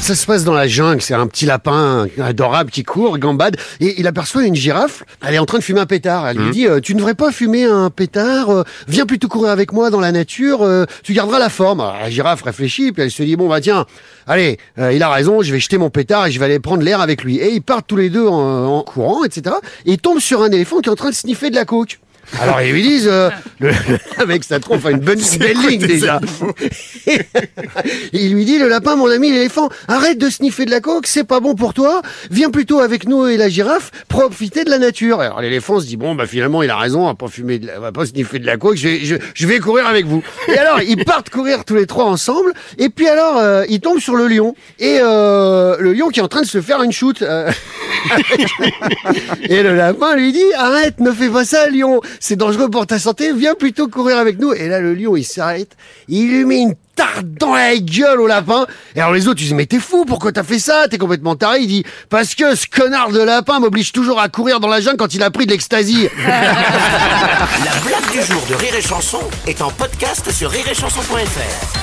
Ça se passe dans la jungle, c'est un petit lapin adorable qui court, gambade, et il aperçoit une girafe, elle est en train de fumer un pétard. Elle lui dit, euh, tu ne devrais pas fumer un pétard, euh, viens plutôt courir avec moi dans la nature, euh, tu garderas la forme. Alors, la girafe réfléchit, puis elle se dit, bon bah tiens, allez, euh, il a raison, je vais jeter mon pétard et je vais aller prendre l'air avec lui. Et ils partent tous les deux en, en courant, etc. Et ils tombent sur un éléphant qui est en train de sniffer de la coke. Alors ils lui disent, euh, le, le mec ça trompe une bonne belle ligne déjà. il lui dit, le lapin, mon ami l'éléphant, arrête de sniffer de la coke, c'est pas bon pour toi, viens plutôt avec nous et la girafe, profiter de la nature. Alors l'éléphant se dit, bon bah finalement il a raison, on va pas fumer, de la- on va pas sniffer de la coke, je vais, je, je vais courir avec vous. Et alors ils partent courir tous les trois ensemble, et puis alors euh, ils tombent sur le lion, et euh, le lion qui est en train de se faire une shoot. et le lapin lui dit arrête, ne fais pas ça, lion. C'est dangereux pour ta santé. Viens plutôt courir avec nous. Et là, le lion, il s'arrête. Il lui met une tarte dans la gueule au lapin. Et alors les autres, ils disent mais t'es fou, pourquoi t'as fait ça? T'es complètement taré. Il dit parce que ce connard de lapin m'oblige toujours à courir dans la jungle quand il a pris de l'ecstasy. La blague du jour de Rire et Chanson est en podcast sur rireetchanson.fr.